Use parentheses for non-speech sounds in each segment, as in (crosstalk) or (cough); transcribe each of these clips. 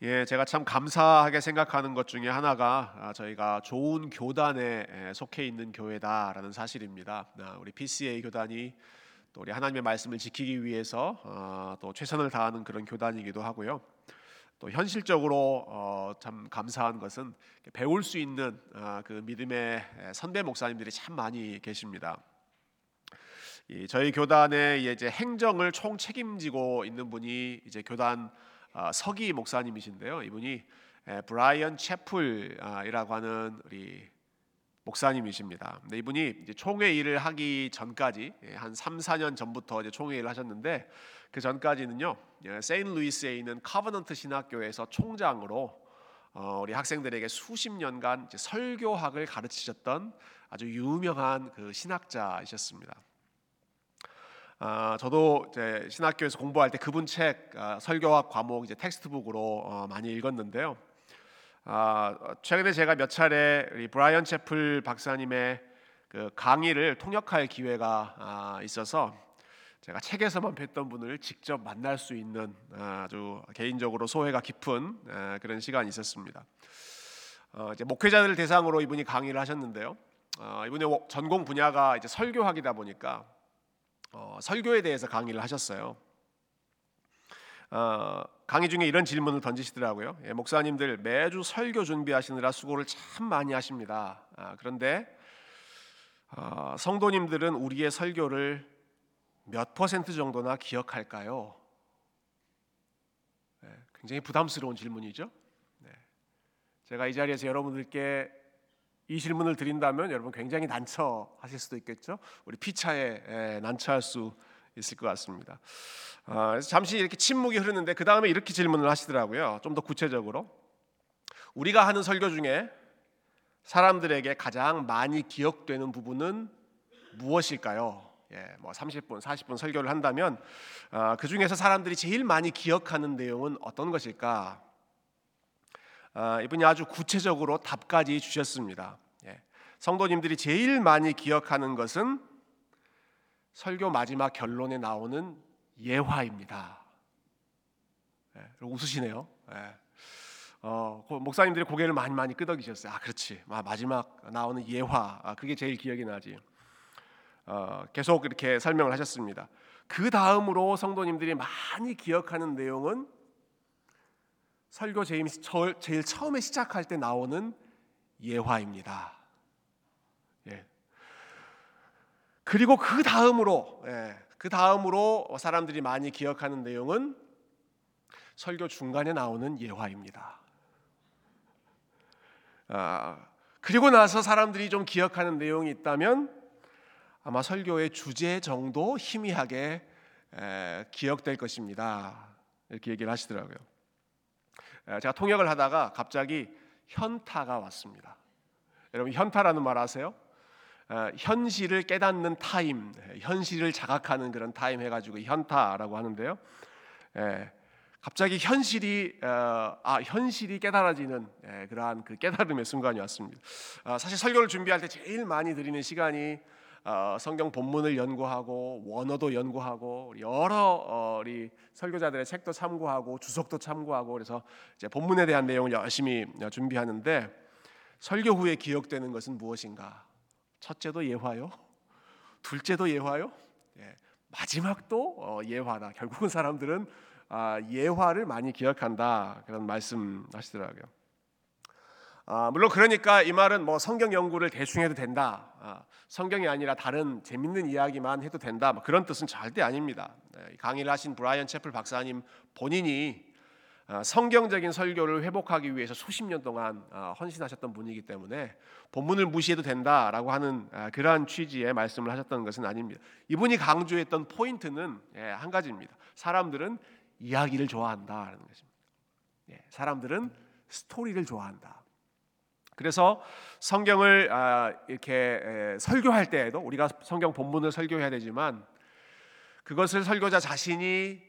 예, 제가 참 감사하게 생각하는 것 중에 하나가 아, 저희가 좋은 교단에 속해 있는 교회다라는 사실입니다. 아, 우리 PCA 교단이 또 우리 하나님의 말씀을 지키기 위해서 어, 또 최선을 다하는 그런 교단이기도 하고요. 또 현실적으로 어, 참 감사한 것은 배울 수 있는 아, 그 믿음의 선배 목사님들이 참 많이 계십니다. 저희 교단의 이제 행정을 총 책임지고 있는 분이 이제 교단 아, 서기 목사님이신데요. 이분이 브라이언 채플이라고 하는 우리 목사님이십니다. 근데 이분이 이제 총회 일을 하기 전까지 예, 한 3, 4년 전부터 이제 총회 일을 하셨는데 그 전까지는요 예, 세인 루이스에 있는 카버넌트 신학교에서 총장으로 어, 우리 학생들에게 수십 년간 설교학을 가르치셨던 아주 유명한 그 신학자이셨습니다. 아, 저도 이제 신학교에서 공부할 때 그분 책 아, 설교학 과목 이제 텍스트북으로 어, 많이 읽었는데요. 아, 최근에 제가 몇 차례 우리 브라이언 채플 박사님의 그 강의를 통역할 기회가 아, 있어서 제가 책에서만 뵀던 분을 직접 만날 수 있는 아주 개인적으로 소회가 깊은 아, 그런 시간이 있었습니다. 어, 이제 목회자들 대상으로 이분이 강의를 하셨는데요. 어, 이분의 전공 분야가 이제 설교학이다 보니까 어, 설교에 대해서 강의를 하셨어요. 어, 강의 중에 이런 질문을 던지시더라고요. 예, 목사님들 매주 설교 준비하시느라 수고를 참 많이 하십니다. 아, 그런데 어, 성도님들은 우리의 설교를 몇 퍼센트 정도나 기억할까요? 네, 굉장히 부담스러운 질문이죠. 네. 제가 이 자리에서 여러분들께 이 질문을 드린다면 여러분 굉장히 난처하실 수도 있겠죠. 우리 피차에 난처할 수 있을 것 같습니다. 아, 잠시 이렇게 침묵이 흐르는데 그 다음에 이렇게 질문을 하시더라고요. 좀 더 구체적으로 우리가 하는 설교 중에 사람들에게 가장 많이 기억되는 부분은 무엇일까요? 예, 뭐 30분, 40분 설교를 한다면 아, 그 중에서 사람들이 제일 많이 기억하는 내용은 어떤 것일까? 아, 이분이 아주 구체적으로 답까지 주셨습니다. 예. 성도님들이 제일 많이 기억하는 것은 설교 마지막 결론에 나오는 예화입니다. 예, 웃으시네요. 예. 어, 목사님들이 고개를 많이 많이 끄덕이셨어요. 아, 그렇지. 마지막 나오는 예화. 아, 그게 제일 기억이 나지. 어, 계속 이렇게 설명을 하셨습니다. 그 다음으로 성도님들이 많이 기억하는 내용은 설교 제일, 제일 처음에 시작할 때 나오는 예화입니다. 예. 그리고 그 다음으로 예, 그 다음으로 사람들이 많이 기억하는 내용은 설교 중간에 나오는 예화입니다. 아, 그리고 나서 사람들이 좀 기억하는 내용이 있다면 아마 설교의 주제 정도 희미하게 에, 기억될 것입니다. 이렇게 얘기를 하시더라고요. 제가 통역을 하다가 갑자기 현타가 왔습니다. 여러분 현타라는 말 아세요? 현실을 깨닫는 타임, 현실을 자각하는 그런 타임 해가지고 현타라고 하는데요. 갑자기 현실이 어, 아 현실이 깨달아지는 그러한 그 깨달음의 순간이 왔습니다. 아, 사실 설교를 준비할 때 제일 많이 드리는 시간이 어, 성경 본문을 연구하고 원어도 연구하고 여러 어, 우리 설교자들의 책도 참고하고 주석도 참고하고 그래서 이제 본문에 대한 내용을 열심히 준비하는데 설교 후에 기억되는 것은 무엇인가? 첫째도 예화요, 둘째도 예화요, 예, 마지막도 어, 예화다. 결국은 사람들은 아, 예화를 많이 기억한다 그런 말씀 하시더라고요. 아, 물론 그러니까 이 말은 뭐 성경 연구를 대충 해도 된다. 아, 성경이 아니라 다른 재밌는 이야기만 해도 된다. 뭐 그런 뜻은 절대 아닙니다. 네, 강의를 하신 브라이언 채플 박사님 본인이 아, 성경적인 설교를 회복하기 위해서 수십 년 동안 아, 헌신하셨던 분이기 때문에 본문을 무시해도 된다라고 하는 아, 그러한 취지의 말씀을 하셨던 것은 아닙니다. 이분이 강조했던 포인트는 예, 한 가지입니다. 사람들은 이야기를 좋아한다라는 것입니다. 예, 사람들은 스토리를 좋아한다. 그래서 성경을 아, 이렇게 설교할 때에도 우리가 성경 본문을 설교해야 되지만 그것을 설교자 자신이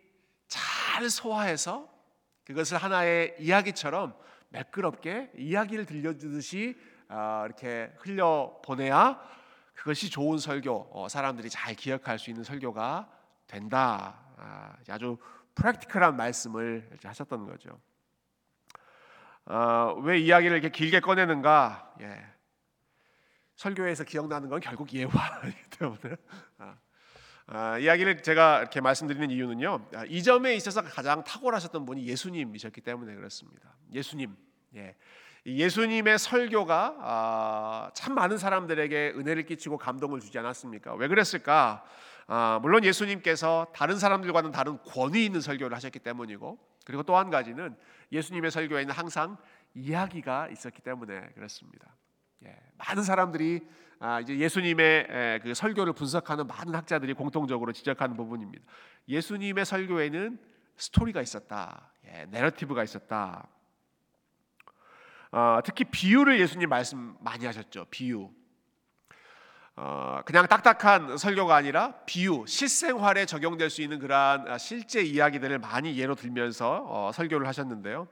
잘 소화해서 그것을 하나의 이야기처럼 매끄럽게 이야기를 들려주듯이 아, 이렇게 흘려 보내야 그것이 좋은 설교, 어, 사람들이 잘 기억할 수 있는 설교가 된다. 아, 아주 프랙티컬한 말씀을 하셨던 거죠. 어, 왜 이야기를 이렇게 길게 꺼내는가? 예. 설교에서 기억나는 건 결국 예화이기 (laughs) 때문에 아, 아, 이야기를 제가 이렇게 말씀드리는 이유는요. 아, 이 점에 있어서 가장 탁월하셨던 분이 예수님이셨기 때문에 그렇습니다. 예수님. 예. 예수님의 설교가 아, 참 많은 사람들에게 은혜를 끼치고 감동을 주지 않았습니까? 왜 그랬을까? 아, 물론 예수님께서 다른 사람들과는 다른 권위 있는 설교를 하셨기 때문이고 그리고 또 한 가지는 예수님의 설교에는 항상 이야기가 있었기 때문에 그렇습니다. 예, 많은 사람들이 아, 이제 예수님의 에, 그 설교를 분석하는 많은 학자들이 공통적으로 지적하는 부분입니다. 예수님의 설교에는 스토리가 있었다, 예, 내러티브가 있었다. 어, 특히 비유를 예수님 말씀 많이 하셨죠. 비유. 어, 그냥 딱딱한 설교가 아니라 비유, 실생활에 적용될 수 있는 그러한 실제 이야기들을 많이 예로 들면서 어, 설교를 하셨는데요.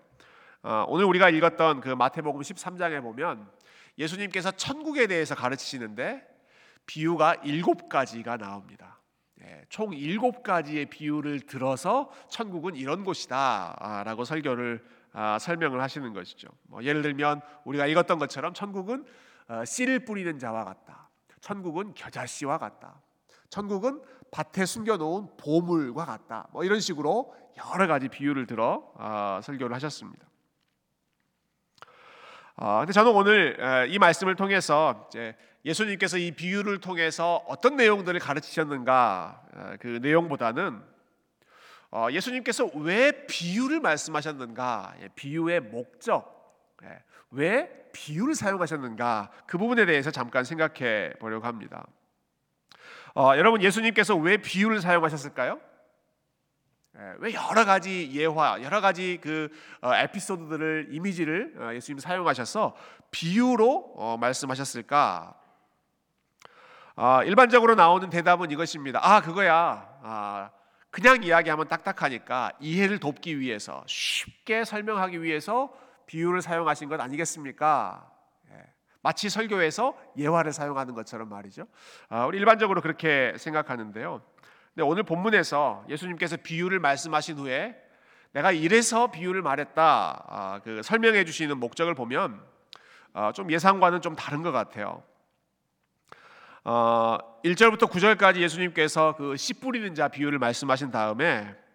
어, 오늘 우리가 읽었던 그 마태복음 13장에 보면 예수님께서 천국에 대해서 가르치시는데 비유가 일곱 가지가 나옵니다. 예, 총 일곱 가지의 비유를 들어서 천국은 이런 곳이다라고 설교를 아, 설명을 하시는 것이죠. 뭐 예를 들면 우리가 읽었던 것처럼 천국은 어, 씨를 뿌리는 자와 같다. 천국은 겨자씨와 같다. 천국은 밭에 숨겨놓은 보물과 같다. 뭐 이런 식으로 여러 가지 비유를 들어 아, 설교를 하셨습니다. 아, 근데 저는 오늘 이 말씀을 통해서 이제 예수님께서 이 비유를 통해서 어떤 내용들을 가르치셨는가 그 내용보다는 어, 예수님께서 왜 비유를 말씀하셨는가, 예, 비유의 목적, 예, 왜 비유를 사용하셨는가 그 부분에 대해서 잠깐 생각해 보려고 합니다. 어, 여러분 예수님께서 왜 비유를 사용하셨을까요? 예, 왜 여러 가지 예화, 여러 가지 그 어, 에피소드들을 이미지를 어, 예수님 사용하셔서 비유로 어, 말씀하셨을까? 아, 일반적으로 나오는 대답은 이것입니다. 아 그거야. 아, 그냥 이야기하면 딱딱하니까 이해를 돕기 위해서 쉽게 설명하기 위해서 비유를 사용하신 것 아니겠습니까? 예, 마치 설교에서 예화를 사용하는 것처럼 말이죠. 아, 우리 일반적으로 그렇게 생각하는데요. 근데 오늘 본문에서 예수님께서 비유를 말씀하신 후에 내가 이래서 비유를 말했다 아, 그 설명해 주시는 목적을 보면 아, 좀 예상과는 좀 다른 것 같아요. 어, 1절부터 9절까지 예수님께서 그 씨 뿌리는 자 비유를 말씀하신 다음에 아,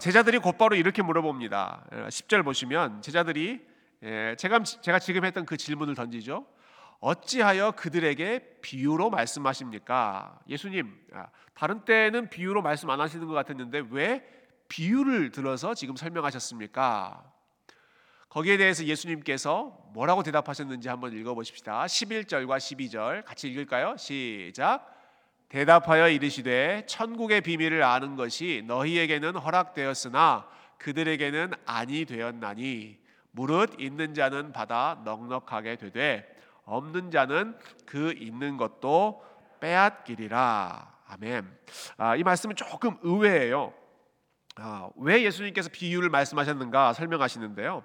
제자들이 곧바로 이렇게 물어봅니다. 10절 보시면 제자들이 예, 제가 제가 지금 했던 그 질문을 던지죠. 어찌하여 그들에게 비유로 말씀하십니까? 예수님, 아, 다른 때는 비유로 말씀 안 하시는 것 같았는데 왜 비유를 들어서 지금 설명하셨습니까? 거기에 대해서 예수님께서 뭐라고 대답하셨는지 한번 읽어보십시다. 11절과 12절 같이 읽을까요? 시작. 대답하여 이르시되 천국의 비밀을 아는 것이 너희에게는 허락되었으나 그들에게는 아니 되었나니 무릇 있는 자는 받아 넉넉하게 되되 없는 자는 그 있는 것도 빼앗기리라. 아멘. 아, 이 말씀은 조금 의외예요. 아, 왜 예수님께서 비유를 말씀하셨는가 설명하시는데요.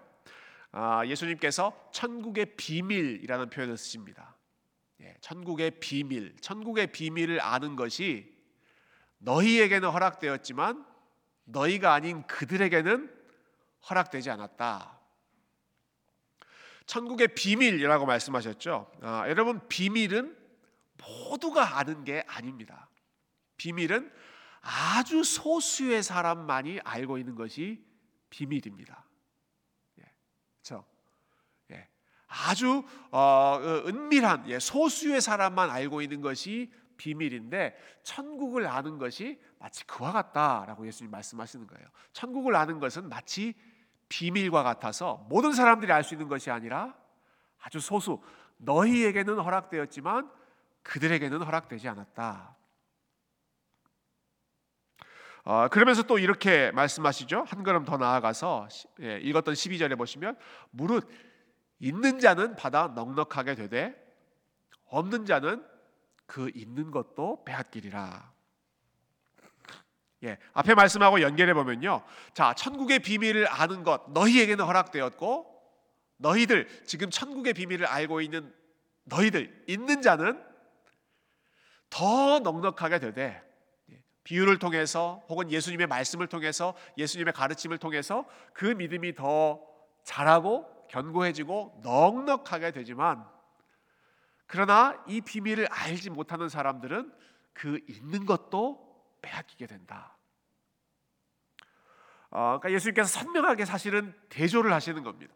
아, 예수님께서 천국의 비밀이라는 표현을 쓰십니다. 예, 천국의 비밀, 천국의 비밀을 아는 것이 너희에게는 허락되었지만 너희가 아닌 그들에게는 허락되지 않았다. 천국의 비밀이라고 말씀하셨죠. 아, 여러분 비밀은 모두가 아는 게 아닙니다. 비밀은 아주 소수의 사람만이 알고 있는 것이 비밀입니다. 그렇죠? 예, 아주 어, 그 은밀한 예, 소수의 사람만 알고 있는 것이 비밀인데 천국을 아는 것이 마치 그와 같다라고 예수님 말씀하시는 거예요. 천국을 아는 것은 마치 비밀과 같아서 모든 사람들이 알 수 있는 것이 아니라 아주 소수 너희에게는 허락되었지만 그들에게는 허락되지 않았다. 어, 그러면서 또 이렇게 말씀하시죠. 한 걸음 더 나아가서 예, 읽었던 12절에 보시면 무릇 있는 자는 받아 넉넉하게 되되 없는 자는 그 있는 것도 빼앗기리라. 예, 앞에 말씀하고 연결해 보면요. 자, 천국의 비밀을 아는 것 너희에게는 허락되었고 너희들 지금 천국의 비밀을 알고 있는 너희들 있는 자는 더 넉넉하게 되되 예, 비유를 통해서 혹은 예수님의 말씀을 통해서 예수님의 가르침을 통해서 그 믿음이 더 잘하고 견고해지고 넉넉하게 되지만 그러나 이 비밀을 알지 못하는 사람들은 그 있는 것도 빼앗기게 된다. 어, 그러니까 예수님께서 선명하게 사실은 대조를 하시는 겁니다.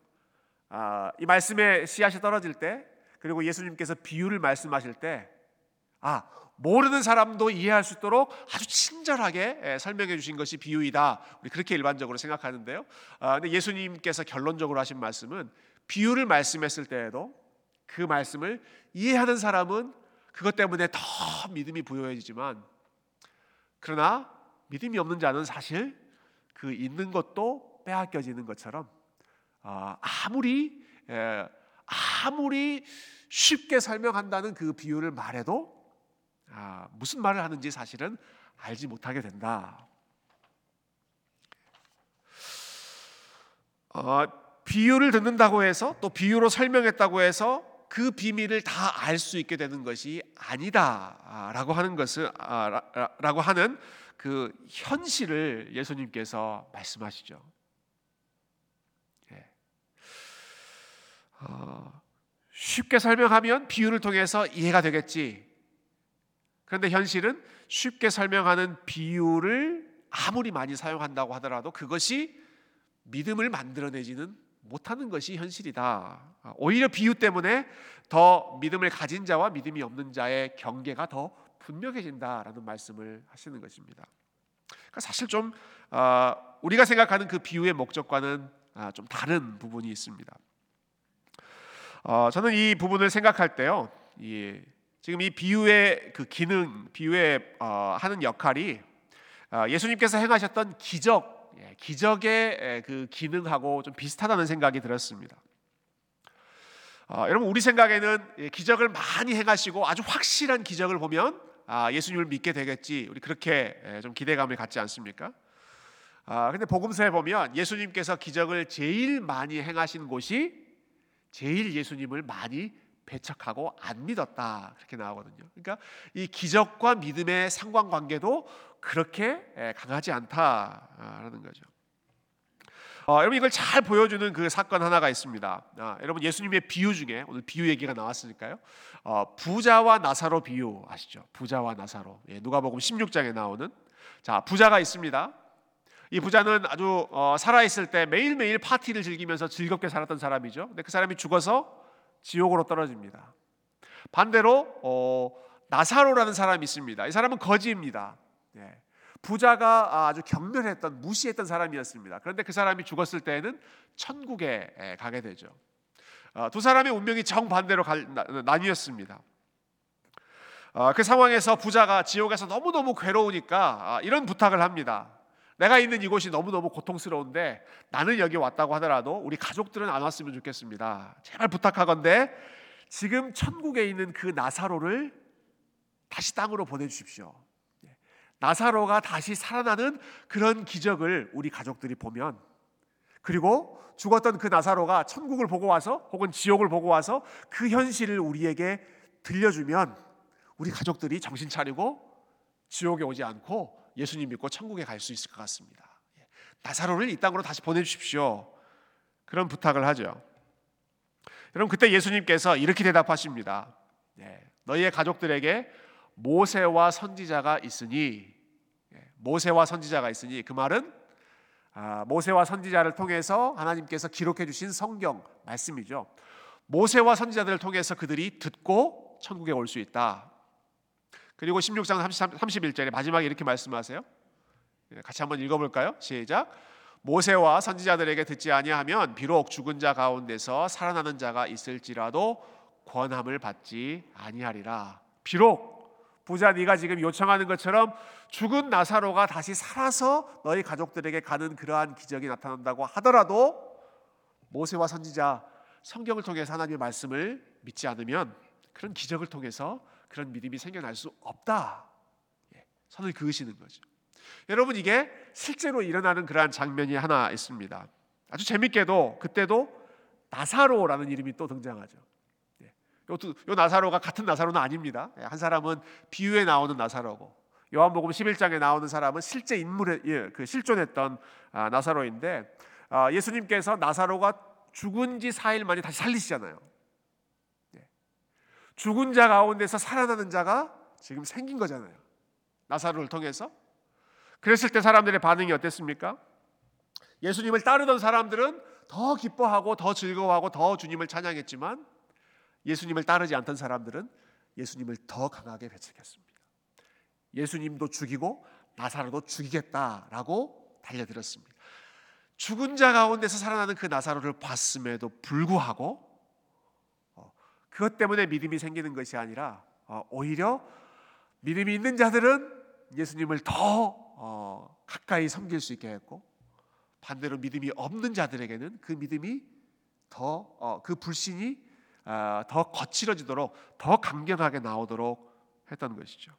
아, 이 말씀의 씨앗이 떨어질 때 그리고 예수님께서 비유를 말씀하실 때 아, 모르는 사람도 이해할 수 있도록 아주 친절하게 예, 설명해 주신 것이 비유이다. 우리 그렇게 일반적으로 생각하는데요. 아, 근데 예수님께서 결론적으로 하신 말씀은 비유를 말씀했을 때에도 그 말씀을 이해하는 사람은 그것 때문에 더 믿음이 부여해지지만 그러나 믿음이 없는 자는 사실 그 있는 것도 빼앗겨지는 것처럼 아, 아무리 예, 아무리 쉽게 설명한다는 그 비유를 말해도 아, 무슨 말을 하는지 사실은 알지 못하게 된다. 어, 비유를 듣는다고 해서 또 비유로 설명했다고 해서 그 비밀을 다 알 수 있게 되는 것이 아니다라고 하는 것을 아, 라고 하는 그 현실을 예수님께서 말씀하시죠. 예. 어, 쉽게 설명하면 비유를 통해서 이해가 되겠지. 그런데 현실은 쉽게 설명하는 비유를 아무리 많이 사용한다고 하더라도 그것이 믿음을 만들어내지는 못하는 것이 현실이다. 오히려 비유 때문에 더 믿음을 가진 자와 믿음이 없는 자의 경계가 더 분명해진다라는 말씀을 하시는 것입니다. 그러니까 사실 좀 어, 우리가 생각하는 그 비유의 목적과는 아, 좀 다른 부분이 있습니다. 어, 저는 이 부분을 생각할 때요, 지금 이 비유의 그 기능, 비유의 어, 하는 역할이 어, 예수님께서 행하셨던 기적, 예, 기적의 그 기능하고 좀 비슷하다는 생각이 들었습니다. 어, 여러분 우리 생각에는 예, 기적을 많이 행하시고 아주 확실한 기적을 보면 아, 예수님을 믿게 되겠지. 우리 그렇게 예, 좀 기대감을 갖지 않습니까? 아, 근데 복음서에 보면 예수님께서 기적을 제일 많이 행하신 곳이 제일 예수님을 많이 배척하고 안 믿었다 그렇게 나오거든요. 그러니까 이 기적과 믿음의 상관관계도 그렇게 강하지 않다라는 거죠. 어, 여러분 이걸 잘 보여주는 그 사건 하나가 있습니다. 아, 여러분 예수님의 비유 중에 오늘 비유 얘기가 나왔으니까요. 어, 부자와 나사로 비유 아시죠? 부자와 나사로. 예, 누가복음 16장에 나오는 자 부자가 있습니다. 이 부자는 아주 어, 살아 있을 때 매일 매일 파티를 즐기면서 즐겁게 살았던 사람이죠. 근데 그 사람이 죽어서 지옥으로 떨어집니다. 반대로 어, 나사로라는 사람이 있습니다. 이 사람은 거지입니다. 예. 부자가 아주 경멸했던 무시했던 사람이었습니다. 그런데 그 사람이 죽었을 때에는 천국에 가게 되죠. 어, 두 사람의 운명이 정반대로 나뉘었습니다. 어, 그 상황에서 부자가 지옥에서 너무너무 괴로우니까 아, 이런 부탁을 합니다. 내가 있는 이곳이 너무너무 고통스러운데 나는 여기 왔다고 하더라도 우리 가족들은 안 왔으면 좋겠습니다. 제발 부탁하건대 지금 천국에 있는 그 나사로를 다시 땅으로 보내주십시오. 예. 나사로가 다시 살아나는 그런 기적을 우리 가족들이 보면 그리고 죽었던 그 나사로가 천국을 보고 와서 혹은 지옥을 보고 와서 그 현실을 우리에게 들려주면 우리 가족들이 정신 차리고 지옥에 오지 않고 예수님 믿고 천국에 갈 수 있을 것 같습니다. 예. 나사로를 이 땅으로 다시 보내주십시오. 그런 부탁을 하죠. 여러분 그때 예수님께서 이렇게 대답하십니다. 예. 너희의 가족들에게 모세와 선지자가 있으니 예. 모세와 선지자가 있으니 그 말은 아, 모세와 선지자를 통해서 하나님께서 기록해 주신 성경 말씀이죠. 모세와 선지자들을 통해서 그들이 듣고 천국에 올 수 있다. 그리고 16장 31절에 마지막에 이렇게 말씀하세요. 예, 같이 한번 읽어볼까요? 시작. 모세와 선지자들에게 듣지 아니하면 비록 죽은 자 가운데서 살아나는 자가 있을지라도 권함을 받지 아니하리라. 비록 부자 네가 지금 요청하는 것처럼 죽은 나사로가 다시 살아서 너희 가족들에게 가는 그러한 기적이 나타난다고 하더라도 모세와 선지자 성경을 통해서 하나님의 말씀을 믿지 않으면 그런 기적을 통해서 그런 믿음이 생겨날 수 없다. 예, 선을 그으시는 거죠. 여러분 이게 실제로 일어나는 그러한 장면이 하나 있습니다. 아주 재밌게도 그때도 나사로라는 이름이 또 등장하죠. 예, 요, 나사로가 같은 나사로는 아닙니다. 예, 한 사람은 비유에 나오는 나사로고 요한복음 11장에 나오는 사람은 실제 인물에 예, 그 실존했던 아, 나사로인데 아, 예수님께서 나사로가 죽은 지 4일 만에 다시 살리시잖아요. 예. 죽은 자 가운데서 살아나는 자가 지금 생긴 거잖아요. 나사로를 통해서. 그랬을 때 사람들의 반응이 어땠습니까? 예수님을 따르던 사람들은 더 기뻐하고 더 즐거워하고 더 주님을 찬양했지만 예수님을 따르지 않던 사람들은 예수님을 더 강하게 배척했습니다. 예수님도 죽이고 나사로도 죽이겠다라고 달려들었습니다. 죽은 자 가운데서 살아나는 그 나사로를 봤음에도 불구하고 어, 그것 때문에 믿음이 생기는 것이 아니라 어, 오히려 믿음이 있는 자들은 예수님을 더 어, 가까이 섬길 수 있게 했고 반대로 믿음이 없는 자들에게는 그 믿음이 더 그 불신이 아, 더 거칠어지도록 더 강경하게 나오도록 했던 것이죠.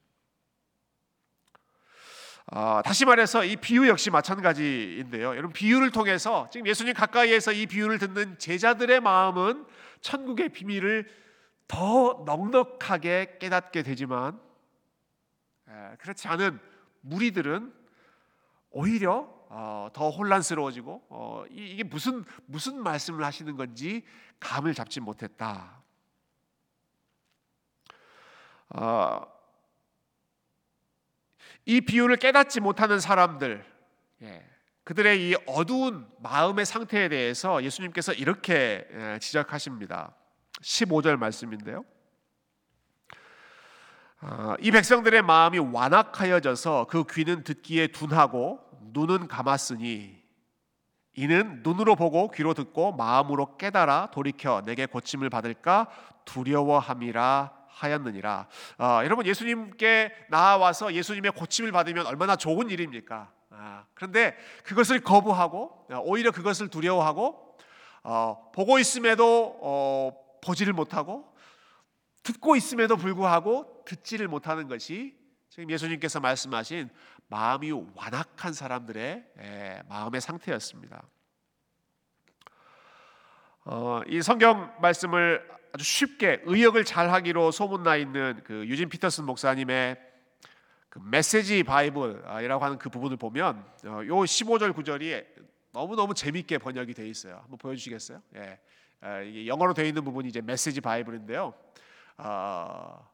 아, 다시 말해서 이 비유 역시 마찬가지인데요. 여러분 비유를 통해서 지금 예수님 가까이에서 이 비유를 듣는 제자들의 마음은 천국의 비밀을 더 넉넉하게 깨닫게 되지만 에, 그렇지 않은 무리들은 오히려 어, 더 혼란스러워지고 어, 이, 게 무슨 무슨 말씀을 하시는 건지 감을 잡지 못했다. 어, 이 비유를 깨닫지 못하는 사람들, 예, 그들의 이 어두운 마음의 상태에 대해서 예수님께서 이렇게 예, 지적하십니다. 15절 말씀인데요. 아, 이 백성들의 마음이 완악하여져서 그 귀는 듣기에 둔하고 눈은 감았으니 이는 눈으로 보고 귀로 듣고 마음으로 깨달아 돌이켜 내게 고침을 받을까 두려워함이라 하였느니라. 아, 여러분 예수님께 나와서 예수님의 고침을 받으면 얼마나 좋은 일입니까? 아, 그런데 그것을 거부하고 아, 오히려 그것을 두려워하고 어, 보고 있음에도 어, 보지를 못하고 듣고 있음에도 불구하고 듣지를 못하는 것이 지금 예수님께서 말씀하신 마음이 완악한 사람들의 예, 마음의 상태였습니다. 어, 이 성경 말씀을 아주 쉽게 의역을 잘 하기로 소문나 있는 그 유진 피터슨 목사님의 그 Message Bible이라고 하는 그 부분을 보면 어, 요 15절 구절이 너무 너무 재밌게 번역이 돼 있어요. 한번 보여 주시겠어요? 예, 어, 영어로 되어 있는 부분이 이제 Message Bible인데요. 어,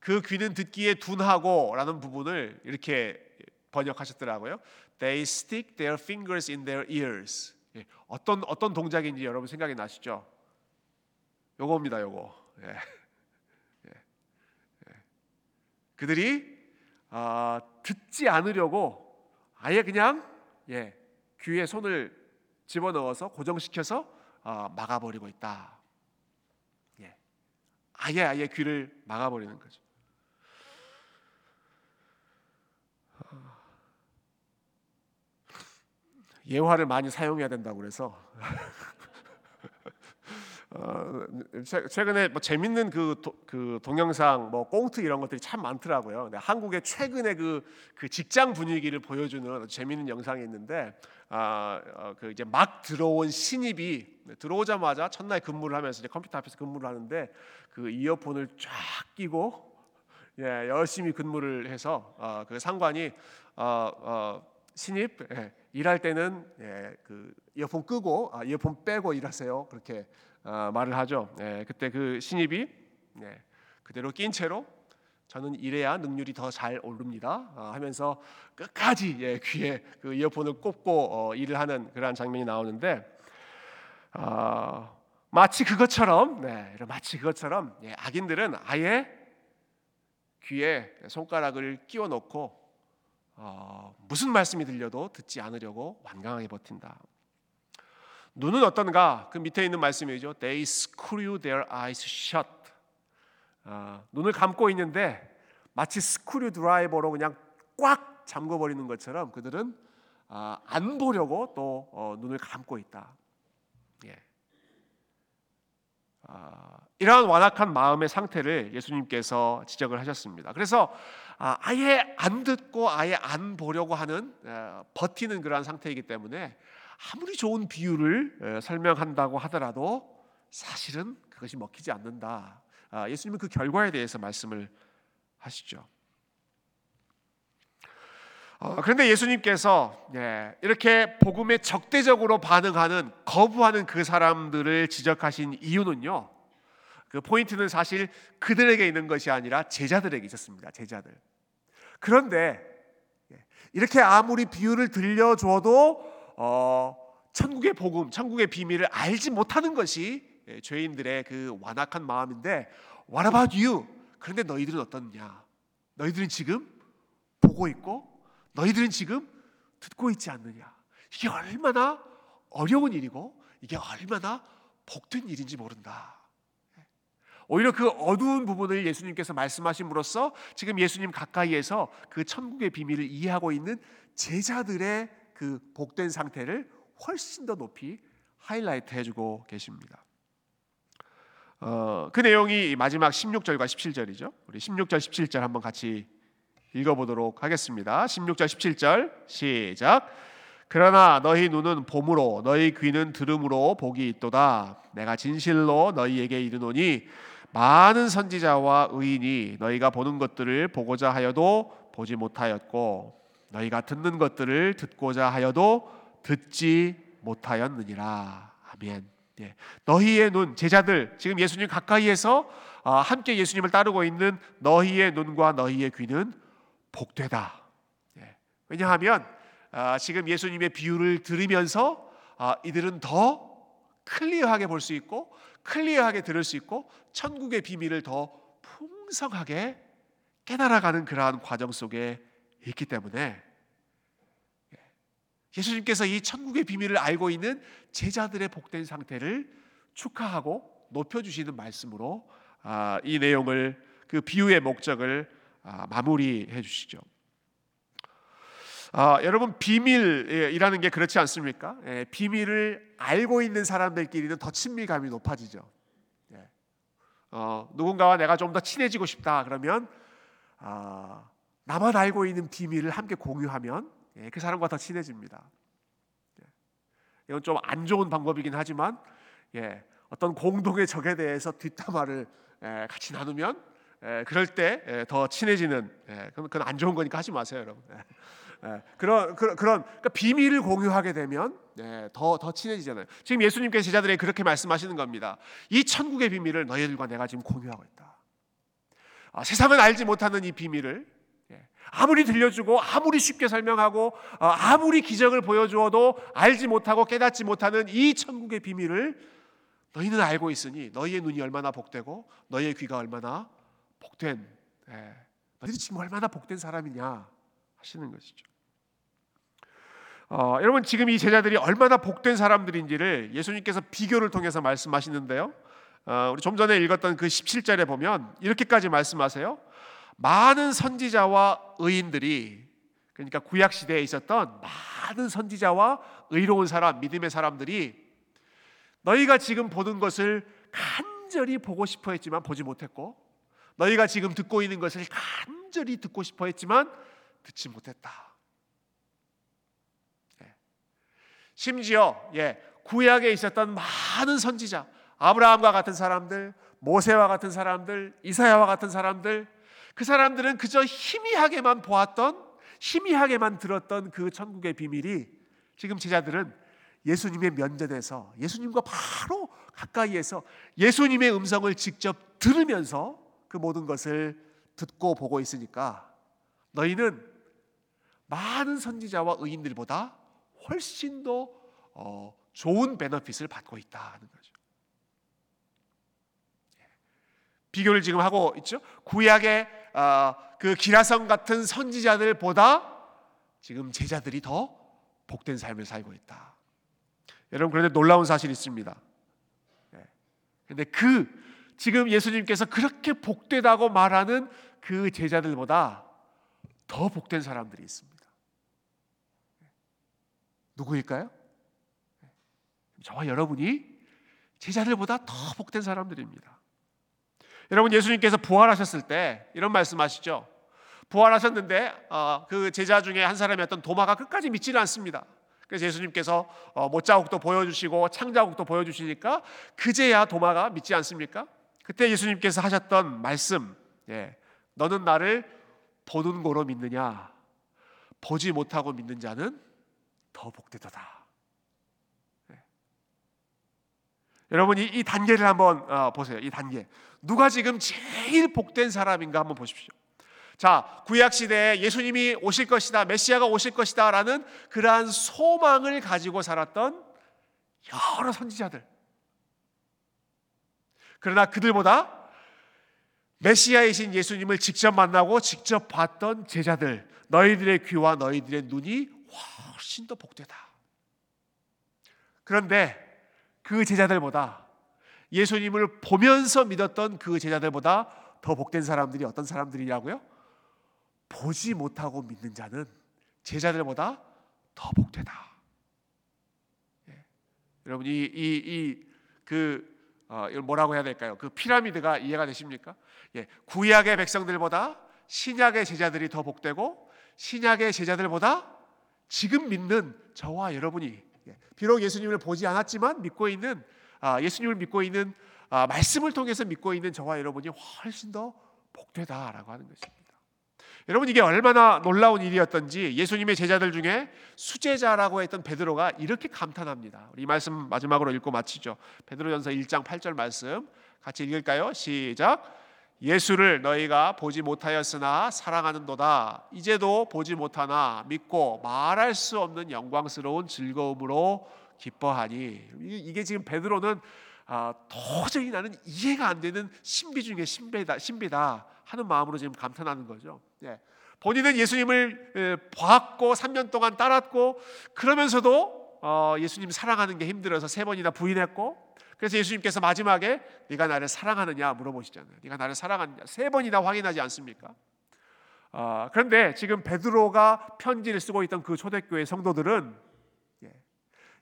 그 귀는 듣기에 둔하고라는 부분을 이렇게 번역하셨더라고요. They stick their fingers in their ears. 예, 어떤 어떤 동작인지 여러분 생각이 나시죠? 요거입니다, 요거. 예. 예. 예. 그들이 어, 듣지 않으려고 아예 그냥 예, 귀에 손을 집어넣어서 고정시켜서 어, 막아버리고 있다. 예. 아예 아예 귀를 막아버리는 거죠. 예화를 많이 사용해야 된다고 그래서 (laughs) 어, 최근에 뭐 재밌는 그, 도, 그 동영상 뭐 꽁트 이런 것들이 참 많더라고요. 한국의 최근의 그, 그 직장 분위기를 보여주는 재밌는 영상이 있는데 아, 어, 그 이제 막 들어온 신입이 들어오자마자 첫날 근무를 하면서 이제 컴퓨터 앞에서 근무를 하는데 그 이어폰을 쫙 끼고 예, 열심히 근무를 해서 어, 그 상관이 어, 어, 신입 예, 일할 때는 예, 그 이어폰 끄고 아, 이어폰 빼고 일하세요. 그렇게 어, 말을 하죠. 예, 그때 그 신입이 예, 그대로 낀 채로 저는 이래야 능률이 더 잘 오릅니다. 어, 하면서 끝까지 예, 귀에 그 이어폰을 꼽고 어, 일을 하는 그러한 장면이 나오는데 어, 마치 그것처럼 네, 마치 그것처럼 예, 악인들은 아예 귀에 손가락을 끼워 놓고 어, 무슨 말씀이 들려도 듣지 않으려고 완강하게 버틴다. 눈은 어떤가? 그 밑에 있는 말씀이죠. They screw their eyes shut. 어, 눈을 감고 있는데 마치 스크류 드라이버로 그냥 꽉 잠궈 버리는 것처럼 그들은 어, 안 보려고 또 어, 눈을 감고 있다. 예. 아, 이러한 완악한 마음의 상태를 예수님께서 지적을 하셨습니다. 그래서 아, 아예 안 듣고 아예 안 보려고 하는 어, 버티는 그러한 상태이기 때문에 아무리 좋은 비유를 설명한다고 하더라도 사실은 그것이 먹히지 않는다. 아, 예수님은 그 결과에 대해서 말씀을 하시죠. 어, 그런데 예수님께서 예, 이렇게 복음에 적대적으로 반응하는 거부하는 그 사람들을 지적하신 이유는요. 그 포인트는 사실 그들에게 있는 것이 아니라 제자들에게 있었습니다. 제자들. 그런데 예, 이렇게 아무리 비유를 들려줘도 어, 천국의 복음, 천국의 비밀을 알지 못하는 것이 예, 죄인들의 그 완악한 마음인데 What about you? 그런데 너희들은 어떻냐? 너희들은 지금 보고 있고 너희들은 지금 듣고 있지 않느냐? 이게 얼마나 어려운 일이고 이게 얼마나 복된 일인지 모른다. 오히려 그 어두운 부분을 예수님께서 말씀하심으로써 지금 예수님 가까이에서 그 천국의 비밀을 이해하고 있는 제자들의 그 복된 상태를 훨씬 더 높이 하이라이트 해주고 계십니다. 어, 그 내용이 마지막 16절과 17절이죠. 우리 16절, 17절 한번 같이 읽어보도록 하겠습니다. 16절, 17절 시작. 그러나 너희 눈은 봄으로 너희 귀는 들음으로 복이 있도다. 내가 진실로 너희에게 이르노니 많은 선지자와 의인이 너희가 보는 것들을 보고자 하여도 보지 못하였고 너희가 듣는 것들을 듣고자 하여도 듣지 못하였느니라. 아멘. 예. 너희의 눈 제자들 지금 예수님 가까이에서 아, 함께 예수님을 따르고 있는 너희의 눈과 너희의 귀는 복되다. 예. 왜냐하면 아, 지금 예수님의 비유를 들으면서 아, 이들은 더 클리어하게 볼 수 있고 클리어하게 들을 수 있고 천국의 비밀을 더 풍성하게 깨달아가는 그러한 과정 속에 있기 때문에 예수님께서 이 천국의 비밀을 알고 있는 제자들의 복된 상태를 축하하고 높여주시는 말씀으로 아, 이 내용을 그 비유의 목적을 아, 마무리해 주시죠. 아, 여러분 비밀이라는 게 그렇지 않습니까? 예, 비밀을 알고 있는 사람들끼리는 더 친밀감이 높아지죠. 예. 어, 누군가와 내가 좀 더 친해지고 싶다 그러면 아, 나만 알고 있는 비밀을 함께 공유하면 예, 그 사람과 더 친해집니다. 예. 이건 좀 안 좋은 방법이긴 하지만 예, 어떤 공동의 적에 대해서 뒷담화를 같이 나누면 그럴 때 더 친해지는 그건 안 좋은 거니까 하지 마세요, 여러분. 그런 그런, 그런 그러니까 비밀을 공유하게 되면 더더 더 친해지잖아요. 지금 예수님께서 제자들에게 그렇게 말씀하시는 겁니다. 이 천국의 비밀을 너희들과 내가 지금 공유하고 있다. 아, 세상은 알지 못하는 이 비밀을 아무리 들려주고 아무리 쉽게 설명하고 어, 아무리 기적을 보여주어도 알지 못하고 깨닫지 못하는 이 천국의 비밀을 너희는 알고 있으니 너희의 눈이 얼마나 복되고 너희의 귀가 얼마나 복된 예, 너희들이 지금 얼마나 복된 사람이냐 하시는 것이죠. 어, 여러분 지금 이 제자들이 얼마나 복된 사람들인지를 예수님께서 비교를 통해서 말씀하시는데요. 어, 우리 좀 전에 읽었던 그 17절에 보면 이렇게까지 말씀하세요. 많은 선지자와 의인들이 그러니까 구약 시대에 있었던 많은 선지자와 의로운 사람, 믿음의 사람들이 너희가 지금 보는 것을 간절히 보고 싶어 했지만 보지 못했고 너희가 지금 듣고 있는 것을 간절히 듣고 싶어 했지만 듣지 못했다. 예. 심지어 예, 구약에 있었던 많은 선지자, 아브라함과 같은 사람들, 모세와 같은 사람들, 이사야와 같은 사람들 그 사람들은 그저 희미하게만 보았던 희미하게만 들었던 그 천국의 비밀이 지금 제자들은 예수님의 면전에서 예수님과 바로 가까이에서 예수님의 음성을 직접 들으면서 그 모든 것을 듣고 보고 있으니까 너희는 많은 선지자와 의인들보다 훨씬 더 어, 좋은 베너핏을 받고 있다는 거죠. 비교를 지금 하고 있죠. 구약의 어, 그 기라성 같은 선지자들보다 지금 제자들이 더 복된 삶을 살고 있다. 여러분 그런데 놀라운 사실이 있습니다. 그런데 그 지금 예수님께서 그렇게 복되다고 말하는 그 제자들보다 더 복된 사람들이 있습니다. 누구일까요? 저와 여러분이 제자들보다 더 복된 사람들입니다. 여러분 예수님께서 부활하셨을 때 이런 말씀하시죠. 부활하셨는데 어, 그 제자 중에 한 사람이었던 도마가 끝까지 믿지는 않습니다. 그래서 예수님께서 어, 못자국도 보여주시고 창자국도 보여주시니까 그제야 도마가 믿지 않습니까? 그때 예수님께서 하셨던 말씀, 예, 너는 나를 보는 거로 믿느냐? 보지 못하고 믿는 자는 더 복되도다. 네. 여러분 이, 이 단계를 한번 어, 보세요. 이 단계 누가 지금 제일 복된 사람인가 한번 보십시오. 자, 구약 시대에 예수님이 오실 것이다, 메시아가 오실 것이다라는 그러한 소망을 가지고 살았던 여러 선지자들. 그러나 그들보다 메시아이신 예수님을 직접 만나고 직접 봤던 제자들, 너희들의 귀와 너희들의 눈이 훨씬 더 복되다. 그런데 그 제자들보다 예수님을 보면서 믿었던 그 제자들보다 더 복된 사람들이 어떤 사람들이냐고요? 보지 못하고 믿는 자는 제자들보다 더 복되다. 예. 여러분 이이이그 어, 뭐라고 해야 될까요? 그 피라미드가 이해가 되십니까? 예, 구약의 백성들보다 신약의 제자들이 더 복되고 신약의 제자들보다 지금 믿는 저와 여러분이 예, 비록 예수님을 보지 않았지만 믿고 있는 아, 예수님을 믿고 있는 아, 말씀을 통해서 믿고 있는 저와 여러분이 훨씬 더 복되다라고 하는 것입니다. 여러분 이게 얼마나 놀라운 일이었던지 예수님의 제자들 중에 수제자라고 했던 베드로가 이렇게 감탄합니다. 우리 이 말씀 마지막으로 읽고 마치죠. 베드로전서 1장 8절 말씀 같이 읽을까요? 시작. 예수를 너희가 보지 못하였으나 사랑하는도다. 이제도 보지 못하나 믿고 말할 수 없는 영광스러운 즐거움으로 기뻐하니 이게 지금 베드로는 아, 도저히 나는 이해가 안 되는 신비 중에 신비다, 신비다 하는 마음으로 지금 감탄하는 거죠. 예. 본인은 예수님을 예, 봤고 3년 동안 따랐고 그러면서도 어, 예수님 사랑하는 게 힘들어서 세 번이나 부인했고 그래서 예수님께서 마지막에 네가 나를 사랑하느냐 물어보시잖아요. 네가 나를 사랑하느냐 세 번이나 확인하지 않습니까? 어, 그런데 지금 베드로가 편지를 쓰고 있던 그 초대교회 성도들은 예,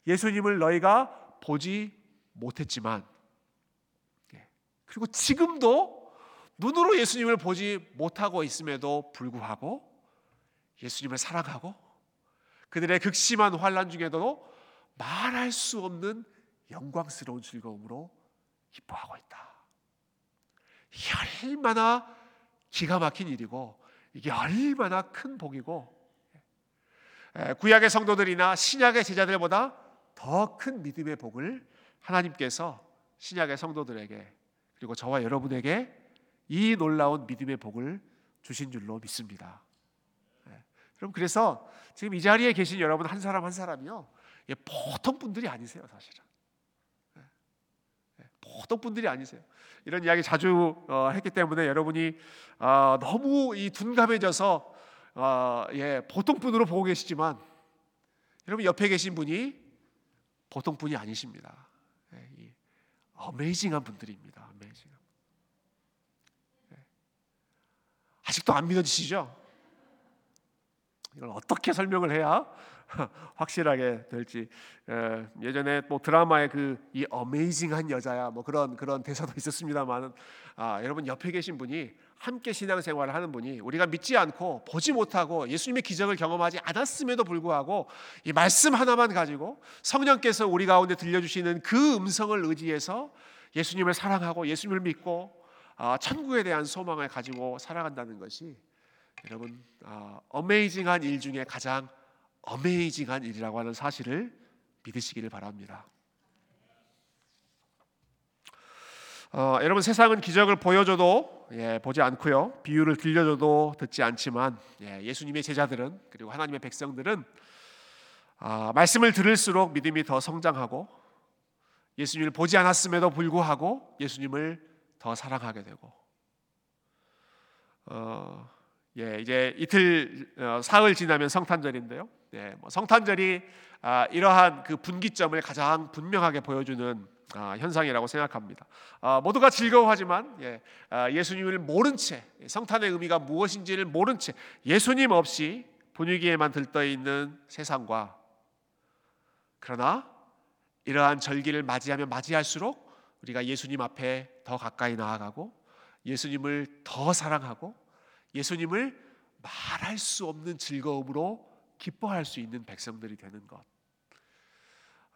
예수님을 너희가 보지 못했지만 예, 그리고 지금도 눈으로 예수님을 보지 못하고 있음에도 불구하고 예수님을 사랑하고 그들의 극심한 환란 중에도 말할 수 없는 영광스러운 즐거움으로 기뻐하고 있다. 얼마나 기가 막힌 일이고 이게 얼마나 큰 복이고 구약의 성도들이나 신약의 제자들보다 더 큰 믿음의 복을 하나님께서 신약의 성도들에게 그리고 저와 여러분에게 이 놀라운 믿음의 복을 주신 줄로 믿습니다. 네. 그럼 그래서 지금 이 자리에 계신 여러분 한 사람 한 사람이요 예, 보통 분들이 아니세요 사실은 네. 네. 보통 분들이 아니세요. 이런 이야기 자주 어, 했기 때문에 여러분이 어, 너무 이 둔감해져서 어, 예, 보통 분으로 보고 계시지만 여러분 옆에 계신 분이 보통 분이 아니십니다. 예, 어메이징한 분들입니다. 어메이징. 아직도 안 믿어지시죠? 이걸 어떻게 설명을 해야 (laughs) 확실하게 될지 예전에 뭐 드라마에 그이 어메이징한 여자야 뭐 그런 그런 대사도 있었습니다만 아, 여러분 옆에 계신 분이 함께 신앙생활을 하는 분이 우리가 믿지 않고 보지 못하고 예수님의 기적을 경험하지 않았음에도 불구하고 이 말씀 하나만 가지고 성령께서 우리 가운데 들려주시는 그 음성을 의지해서 예수님을 사랑하고 예수님을 믿고 아, 천국에 대한 소망을 가지고 살아간다는 것이 여러분 아, 어메이징한 일 중에 가장 어메이징한 일이라고 하는 사실을 믿으시기를 바랍니다. 어, 여러분 세상은 기적을 보여줘도 예, 보지 않고요 비유를 들려줘도 듣지 않지만 예, 수님의 제자들은 그리고 하나님의 백성들은 아, 말씀을 들을수록 믿음이 더 성장하고 예수님을 보지 않았음에도 불구하고 예수님을 더 사랑하게 되고 어, 예, 이제 이틀 어, 사흘 지나면 성탄절인데요. 예, 뭐 성탄절이 아, 이러한 그 분기점을 가장 분명하게 보여주는 아, 현상이라고 생각합니다. 아, 모두가 즐거워하지만 예, 아, 예수님을 모른 채 성탄의 의미가 무엇인지를 모른 채 예수님 없이 분위기에만 들떠 있는 세상과 그러나 이러한 절기를 맞이하면 맞이할수록 우리가 예수님 앞에 더 가까이 나아가고 예수님을 더 사랑하고 예수님을 말할 수 없는 즐거움으로 기뻐할 수 있는 백성들이 되는 것.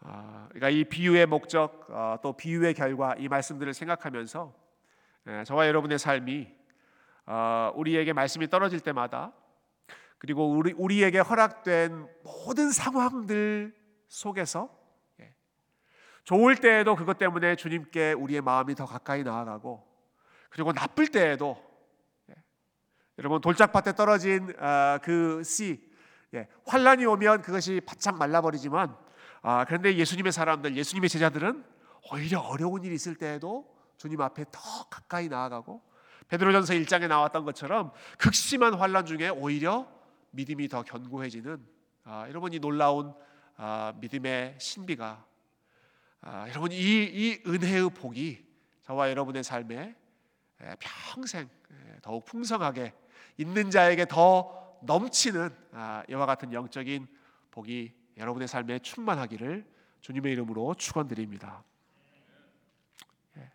아, 그러니까 이 비유의 목적 아, 또 비유의 결과 이 말씀들을 생각하면서 예, 저와 여러분의 삶이 아, 우리에게 말씀이 떨어질 때마다 그리고 우리 우리에게 허락된 모든 상황들 속에서 예, 좋을 때에도 그것 때문에 주님께 우리의 마음이 더 가까이 나아가고 그리고 나쁠 때에도 예, 여러분 돌짝밭에 떨어진 아, 그 씨, 예, 환란이 오면 그것이 바짝 말라버리지만 아, 그런데 예수님의 사람들, 예수님의 제자들은 오히려 어려운 일이 있을 때에도 주님 앞에 더 가까이 나아가고 베드로전서 1장에 나왔던 것처럼 극심한 환란 중에 오히려 믿음이 더 견고해지는 아, 여러분 이 놀라운 아, 믿음의 신비가 아, 여러분 이, 이 은혜의 복이 저와 여러분의 삶에 에, 평생 에, 더욱 풍성하게 있는 자에게 더 넘치는 아, 이와 같은 영적인 복이 여러분의 삶에 충만하기를 주님의 이름으로 축원드립니다. 예.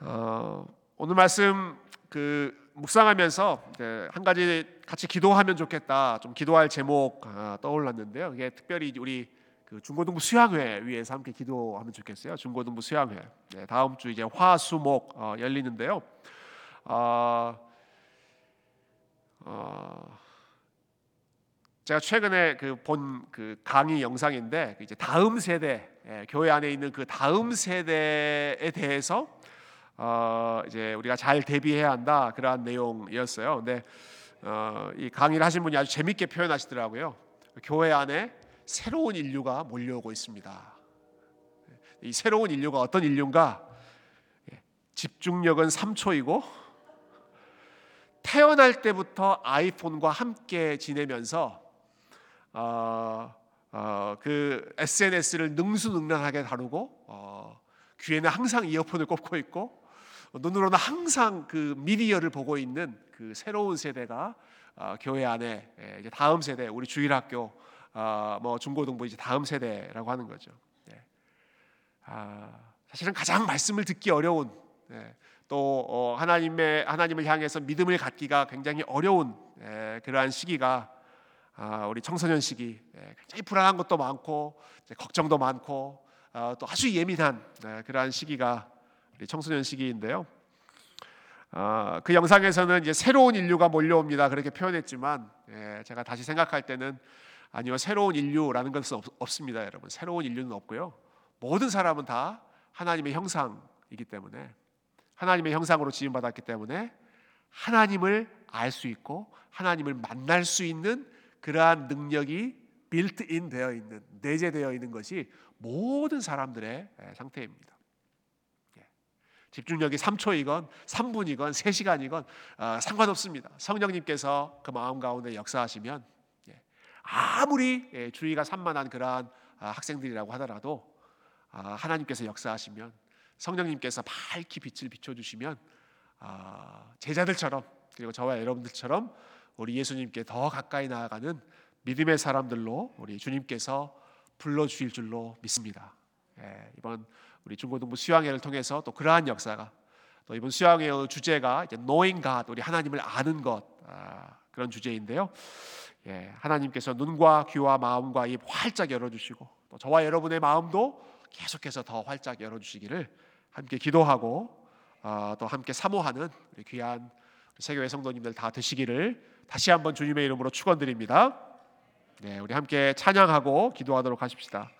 어, 오늘 말씀 그 묵상하면서 한 가지 같이 기도하면 좋겠다. 좀 기도할 제목 아, 떠올랐는데요. 이게 특별히 우리 그 중고등부 수양회 위해서 함께 기도하면 좋겠어요. 중고등부 수양회. 네, 다음 주 이제 화수목 어, 열리는데요. 어, 어, 제가 최근에 그본그 강의 영상인데 이제 다음 세대 예, 교회 안에 있는 그 다음 세대에 대해서 어, 이제 우리가 잘 대비해야 한다 그러한 내용이었어요. 근데 어, 이 강의를 하신 분이 아주 재밌게 표현하시더라고요. 교회 안에 새로운 인류가 몰려오고 있습니다. 이 새로운 인류가 어떤 인류인가? 예, 집중력은 3초이고 태어날 때부터 아이폰과 함께 지내면서 어, 어, 그 SNS를 능수능란하게 다루고 어, 귀에는 항상 이어폰을 꽂고 있고 눈으로는 항상 그 미디어를 보고 있는 그 새로운 세대가 어, 교회 안에 예, 이제 다음 세대 우리 주일학교 어, 뭐 중고등부 이제 다음 세대라고 하는 거죠. 예. 아, 사실은 가장 말씀을 듣기 어려운 예, 또 어, 하나님의 하나님을 향해서 믿음을 갖기가 굉장히 어려운 예, 그러한 시기가 아, 우리 청소년 시기 예, 굉장히 불안한 것도 많고 걱정도 많고 어, 또 아주 예민한 예, 그러한 시기가 우리 청소년 시기인데요. 어, 그 영상에서는 이제 새로운 인류가 몰려옵니다. 그렇게 표현했지만 예, 제가 다시 생각할 때는 아니요 새로운 인류라는 것은 없, 습니다 여러분. 새로운 인류는 없고요. 모든 사람은 다 하나님의 형상이기 때문에 하나님의 형상으로 지음받았기 때문에 하나님을 알 수 있고 하나님을 만날 수 있는 그러한 능력이 빌트인 되어 있는 내재되어 있는 것이 모든 사람들의 예, 상태입니다. 예. 집중력이 3초이건 3분이건 3시간이건 어, 상관없습니다. 성령님께서 그 마음 가운데 역사하시면 예. 아무리 주의가 산만한 그러한 아, 학생들이라고 하더라도 아, 하나님께서 역사하시면 성령님께서 밝히 빛을 비춰주시면 아, 제자들처럼 그리고 저와 여러분들처럼 우리 예수님께 더 가까이 나아가는 믿음의 사람들로 우리 주님께서 불러 주실 줄로 믿습니다. 예, 이번 우리 중고등부 수양회를 통해서 또 그러한 역사가 또 이번 수양회의 주제가 이제 knowing God, 우리 하나님을 아는 것 아, 그런 주제인데요. 예, 하나님께서 눈과 귀와 마음과 입 활짝 열어주시고 또 저와 여러분의 마음도 계속해서 더 활짝 열어주시기를 함께 기도하고 어, 또 함께 사모하는 우리 귀한 세교회 성도님들 다 되시기를 다시 한번 주님의 이름으로 축원드립니다. 네, 우리 함께 찬양하고 기도하도록 하십시다.